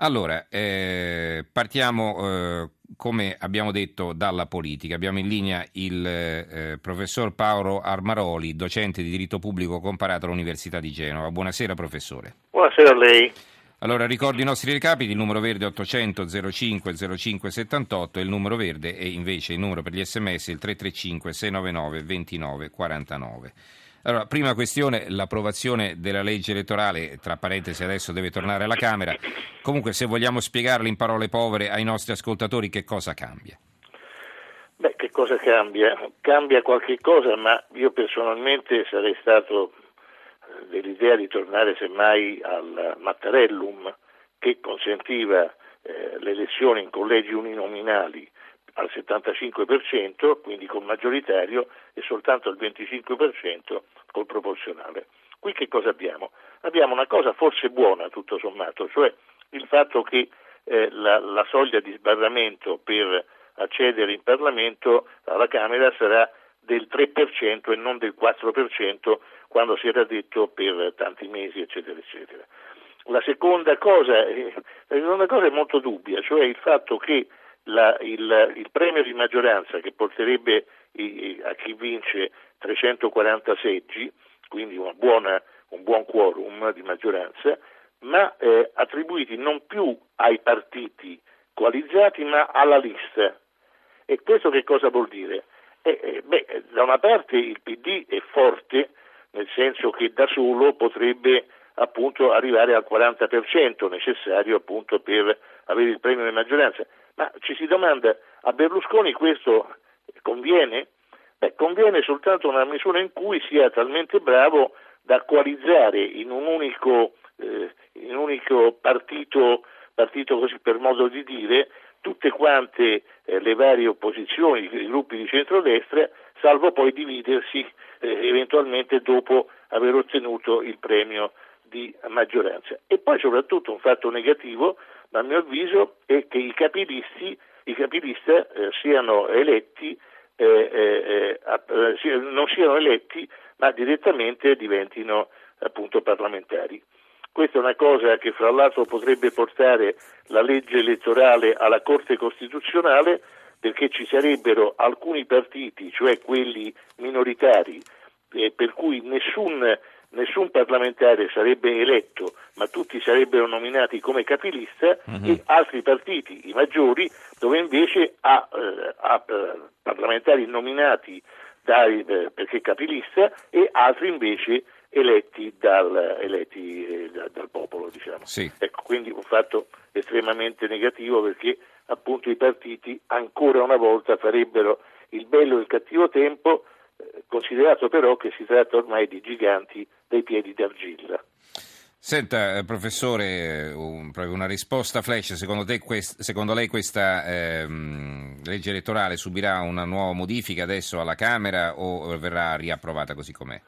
Allora, eh, partiamo, eh, come abbiamo detto, dalla politica. Abbiamo in linea il eh, professor Paolo Armaroli, docente di diritto pubblico comparato all'Università di Genova. Buonasera, professore. Buonasera a lei. Allora, ricordo i nostri recapiti, il numero verde 800 05 05 78 e il numero verde e invece il numero per gli sms il 335 699 29 49. Allora, prima questione, l'approvazione della legge elettorale, tra parentesi adesso deve tornare alla Camera. Comunque, se vogliamo spiegarlo in parole povere ai nostri ascoltatori, che cosa cambia? Beh, che cosa cambia? Cambia qualche cosa, ma io personalmente sarei stato dell'idea di tornare semmai al Mattarellum che consentiva eh, le elezioni in collegi uninominali al 75%, quindi col maggioritario, e soltanto al 25% col proporzionale. Qui che cosa abbiamo? Abbiamo una cosa forse buona tutto sommato, cioè il fatto che eh, la, la soglia di sbarramento per accedere in Parlamento alla Camera sarà del 3% e non del 4% quando si era detto per tanti mesi, eccetera, eccetera. La seconda cosa, eh, la seconda cosa è molto dubbia, cioè il fatto che la, il, il, premio di maggioranza che porterebbe i, a chi vince 340 seggi, quindi buona, un buon quorum di maggioranza, ma eh, attribuiti non più ai partiti coalizzati ma alla lista. E questo che cosa vuol dire? Eh, eh, beh, da una parte il PD è forte, nel senso che da solo potrebbe appunto arrivare al 40% necessario appunto per avere il premio di maggioranza, ma ci si domanda, a Berlusconi questo conviene? Beh, conviene soltanto nella misura in cui sia talmente bravo da coalizzare in un unico, eh, in un unico partito, partito così per modo di dire, tutte quante eh, le varie opposizioni, i gruppi di centrodestra, salvo poi dividersi eh, eventualmente dopo aver ottenuto il premio di maggioranza. E poi soprattutto un fatto negativo, a mio avviso, è che i capilisti, i capilista eh, siano eletti, eh, eh, eh non siano eletti, ma direttamente diventino appunto parlamentari. Questa è una cosa che fra l'altro potrebbe portare la legge elettorale alla Corte Costituzionale perché ci sarebbero alcuni partiti, cioè quelli minoritari, eh, per cui nessun nessun parlamentare sarebbe eletto, ma tutti sarebbero nominati come capilista uh-huh. e altri partiti, i maggiori, dove invece ha, eh, ha eh, parlamentari nominati dai, eh, perché capilista e altri invece eletti dal, eletti, eh, da, dal popolo. Diciamo. Sì. Ecco, quindi un fatto estremamente negativo perché appunto i partiti ancora una volta farebbero il bello e il cattivo tempo considerato però che si tratta ormai di giganti dei piedi d'argilla. Senta, eh, professore, un, una risposta flash. Secondo, te, quest, secondo lei questa ehm, legge elettorale subirà una nuova modifica adesso alla Camera o verrà riapprovata così com'è?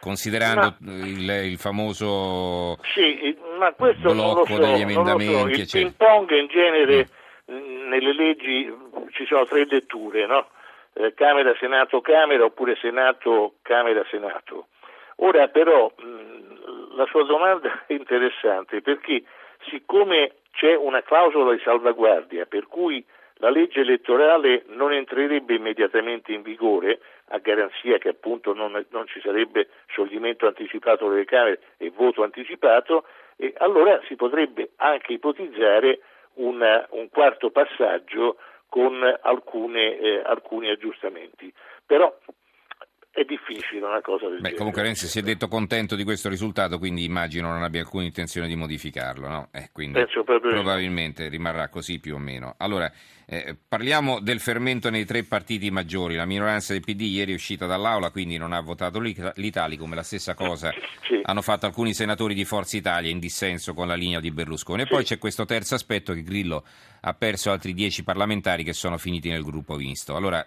Considerando ma, il, il, famoso sì, ma questo blocco so, degli emendamenti. So. Il ping pong in genere mm. nelle leggi ci sono tre letture, no? Eh, Camera, Senato, Camera oppure Senato, Camera, Senato. Ora però mh, la sua domanda è interessante perché siccome c'è una clausola di salvaguardia per cui la legge elettorale non entrerebbe immediatamente in vigore a garanzia che appunto non, non ci sarebbe scioglimento anticipato delle Camere e voto anticipato, e allora si potrebbe anche ipotizzare una, un quarto passaggio con alcune, eh, alcuni aggiustamenti. Però è difficile una cosa del Beh, genere. Comunque Renzi si è detto contento di questo risultato, quindi immagino non abbia alcuna intenzione di modificarlo, no? Eh, quindi probabilmente rimarrà così più o meno. Allora, eh, parliamo del fermento nei tre partiti maggiori. La minoranza del PD ieri è uscita dall'Aula, quindi non ha votato l'Italicum, la stessa cosa sì. hanno fatto alcuni senatori di Forza Italia in dissenso con la linea di Berlusconi. E sì. poi c'è questo terzo aspetto che Grillo ha perso altri dieci parlamentari che sono finiti nel gruppo visto. Allora,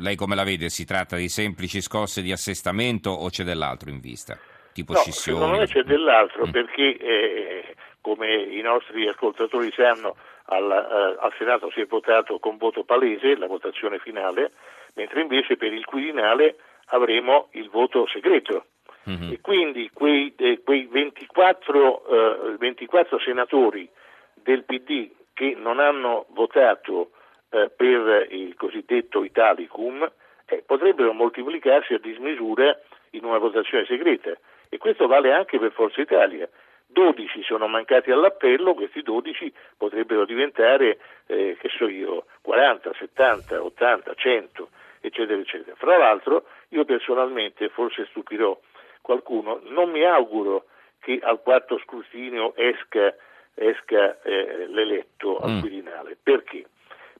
lei come la vede? Si tratta di semplici scosse di assestamento o c'è dell'altro in vista? Tipo no, scissioni? Secondo me c'è dell'altro mm. perché, eh, come i nostri ascoltatori sanno, al, eh, al, Senato si è votato con voto palese, la votazione finale, mentre invece per il Quirinale avremo il voto segreto Mm-hmm. E quindi quei, eh, quei 24, eh, 24, senatori del PD che non hanno votato eh, per il cosiddetto Italicum eh, potrebbero moltiplicarsi a dismisura in una votazione segreta. E questo vale anche per Forza Italia. 12 sono mancati all'appello, questi 12 potrebbero diventare, eh, che so io, 40, 70, 80, 100, eccetera, eccetera. Fra l'altro, io personalmente, forse stupirò qualcuno, non mi auguro che al quarto scrutinio esca, esca eh, l'eletto al mm. Quirinale. Perché?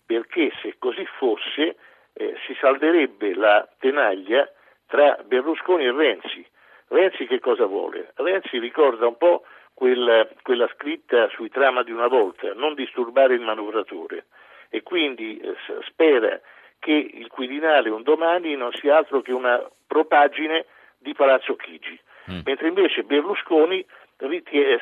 Perché se così fosse eh, si salderebbe la tenaglia tra Berlusconi e Renzi. Renzi che cosa vuole? Renzi ricorda un po' quella, quella scritta sui trama di una volta, non disturbare il manovratore e quindi eh, spera che il Quirinale un domani non sia altro che una propaggine di Palazzo Chigi, mm. mentre invece Berlusconi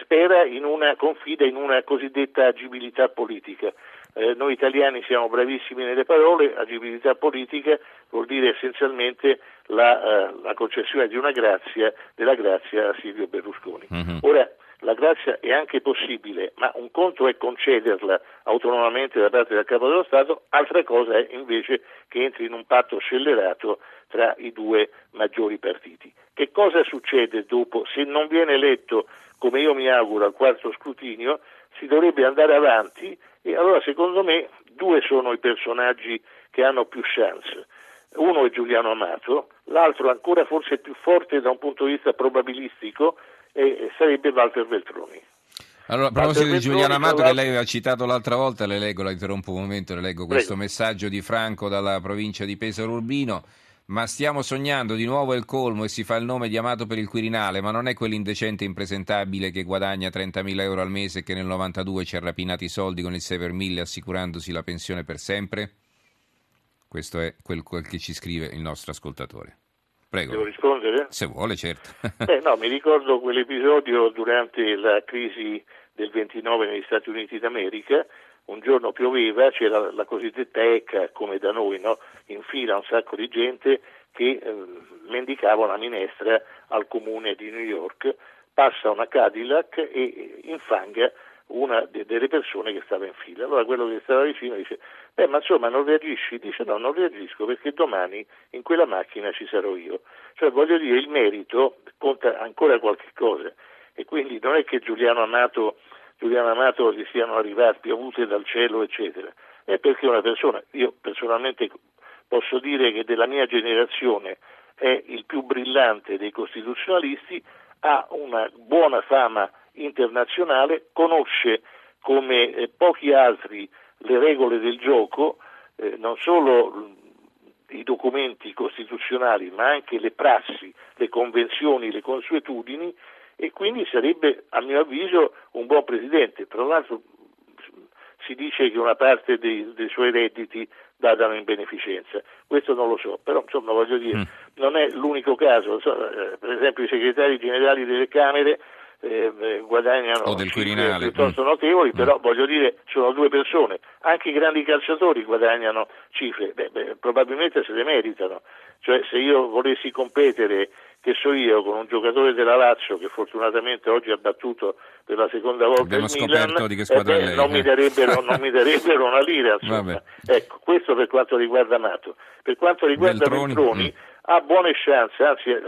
spera in una, confida in una cosiddetta agibilità politica. Eh, noi italiani siamo bravissimi nelle parole, agibilità politica vuol dire essenzialmente la, uh, la concessione di una grazia, della grazia a Silvio Berlusconi. Mm-hmm. Ora, la grazia è anche possibile, ma un conto è concederla autonomamente da parte del Capo dello Stato, altra cosa è invece che entri in un patto scellerato tra i due maggiori partiti. Che cosa succede dopo? Se non viene eletto, come io mi auguro, al quarto scrutinio, si dovrebbe andare avanti e allora secondo me due sono i personaggi che hanno più chance. Uno è Giuliano Amato, l'altro ancora forse più forte da un punto di vista probabilistico e sarebbe Walter Veltroni. Allora, a proposito di Giuliano Amato che lei aveva citato l'altra volta, le leggo, la interrompo un momento, le leggo questo Prego. messaggio di Franco dalla provincia di Pesaro Urbino. Ma stiamo sognando di nuovo il colmo e si fa il nome di Amato per il Quirinale, ma non è quell'indecente impresentabile che guadagna 30.000 euro al mese e che nel 92 ci ha rapinato i soldi con il 6 per 1000 assicurandosi la pensione per sempre? Questo è quel, quel che ci scrive il nostro ascoltatore. Prego. Devo rispondere? Se vuole, certo. eh, no, mi ricordo quell'episodio durante la crisi del 29 negli Stati Uniti d'America. Un giorno pioveva, c'era la cosiddetta ECA, come da noi, no? in fila un sacco di gente che eh, mendicava una minestra al comune di New York. Passa una Cadillac e infanga una delle persone che stava in fila. Allora quello che stava vicino dice, beh ma insomma non reagisci? Dice no, non reagisco perché domani in quella macchina ci sarò io. Cioè voglio dire, il merito conta ancora qualche cosa e quindi non è che Giuliano Amato, Giuliano Amato gli siano arrivati piovute dal cielo eccetera, è perché una persona, io personalmente posso dire che della mia generazione è il più brillante dei costituzionalisti, ha una buona fama internazionale, conosce come eh, pochi altri le regole del gioco, eh, non solo i documenti costituzionali, ma anche le prassi, le convenzioni, le consuetudini e quindi sarebbe, a mio avviso, un buon presidente. Tra l'altro si dice che una parte dei, dei suoi redditi vadano in beneficenza, questo non lo so, però insomma voglio dire, mm. non è l'unico caso, so, eh, per esempio i segretari generali delle Camere eh, eh, guadagnano piuttosto mm. notevoli, però mm. voglio dire sono due persone, anche i grandi calciatori guadagnano cifre, beh, beh, probabilmente se le meritano, cioè se io volessi competere, che so io, con un giocatore della Lazio che fortunatamente oggi ha battuto per la seconda volta Abbiamo il Milan, eh beh, lei, non, mi darebbero, non, mi darebbero, una lira, ecco, questo per quanto riguarda Nato. Per quanto riguarda Veltroni, Veltroni mm. ha buone chance, anzi eh,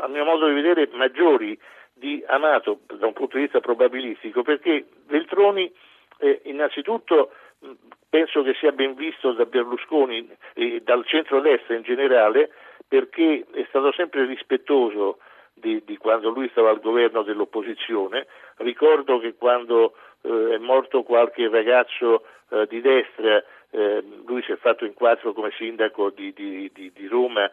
a mio modo di vedere maggiori di Amato da un punto di vista probabilistico, perché Veltroni eh, innanzitutto penso che sia ben visto da Berlusconi e dal centro-destra in generale, perché è stato sempre rispettoso di, di, quando lui stava al governo dell'opposizione. Ricordo che quando eh, è morto qualche ragazzo eh, di destra, eh, lui si è fatto in quattro come sindaco di, di, di Roma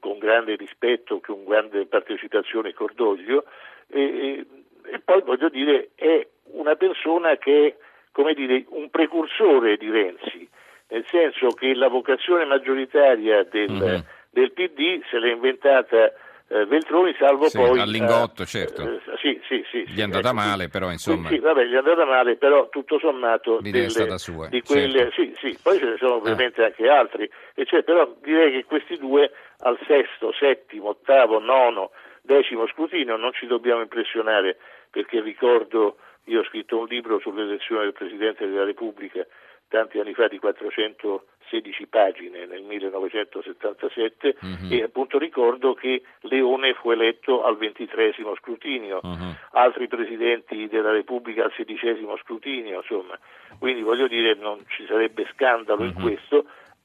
con grande rispetto, con grande partecipazione e cordoglio e, e poi voglio dire è una persona che è come dire, un precursore di Renzi, nel senso che la vocazione maggioritaria del, mm-hmm. del PD se l'è inventata eh, Veltroni, salvo sì, poi... All'ingotto, eh, certo. Eh, sì, sì, sì. Gli è andata ecco, male, però, insomma... Sì, vabbè, gli è andata male, però tutto sommato... L'idea delle, è stata sua. Di quelle, certo. Sì, sì, poi ce ne sono ovviamente ah. anche altri, cioè, però direi che questi due al sesto, settimo, ottavo, nono, decimo scrutinio, non ci dobbiamo impressionare perché ricordo, io ho scritto un libro sull'elezione del Presidente della Repubblica tanti anni fa di 416 pagine nel 1977 uh-huh. Mhm. e appunto ricordo che Leone fu eletto al ventitresimo scrutinio, uh-huh. altri presidenti della Repubblica al sedicesimo scrutinio, insomma, quindi voglio dire non ci sarebbe scandalo uh-huh. in mhm. questo,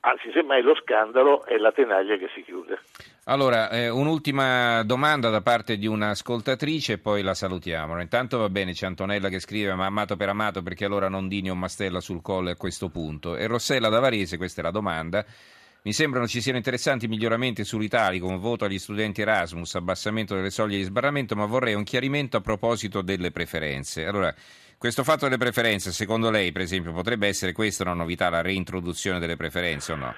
anzi semmai lo scandalo è la tenaglia che si chiude. Allora, eh, un'ultima domanda da parte di un'ascoltatrice e poi la salutiamo. Intanto va bene, c'è Antonella che scrive ma amato per amato perché allora non dini un mastella sul colle a questo punto. E Rossella da Varese, questa è la domanda, mi sembrano ci siano interessanti miglioramenti sull'Italia come voto agli studenti Erasmus, abbassamento delle soglie di sbarramento, ma vorrei un chiarimento a proposito delle preferenze. Allora, questo fatto delle preferenze, secondo lei, per esempio, potrebbe essere questa una novità, la reintroduzione delle preferenze o no?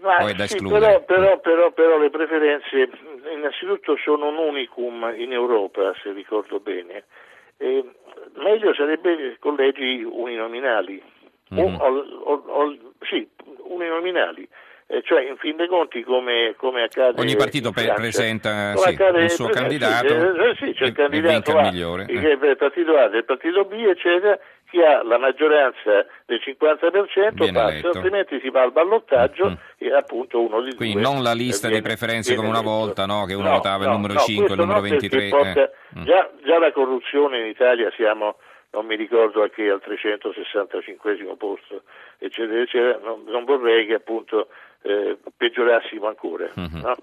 Ma, o è da sì, escludere? Però, però, però, però, le preferenze innanzitutto sono un unicum in Europa, se ricordo bene. E meglio sarebbe collegi uninominali, mm-hmm. o, o, o, sì, uninominali. Eh, cioè in fin dei conti come, come accade ogni partito pre- presenta sì, il suo candidato eh, sì, c'è il candidato A, il, eh. il partito A del partito B eccetera chi ha la maggioranza del 50% Viene passa, eletto. altrimenti si va al ballottaggio mm. e appunto uno di Quindi due. Quindi non la lista delle preferenze come una volta, no? che uno no, votava no, il numero no, 5, il numero 23. Porta, eh. Mm. già, già la corruzione in Italia siamo non mi ricordo a che al 365 posto, eccetera, eccetera, non, non vorrei che appunto eh, peggiorassimo ancora. Mm-hmm. No?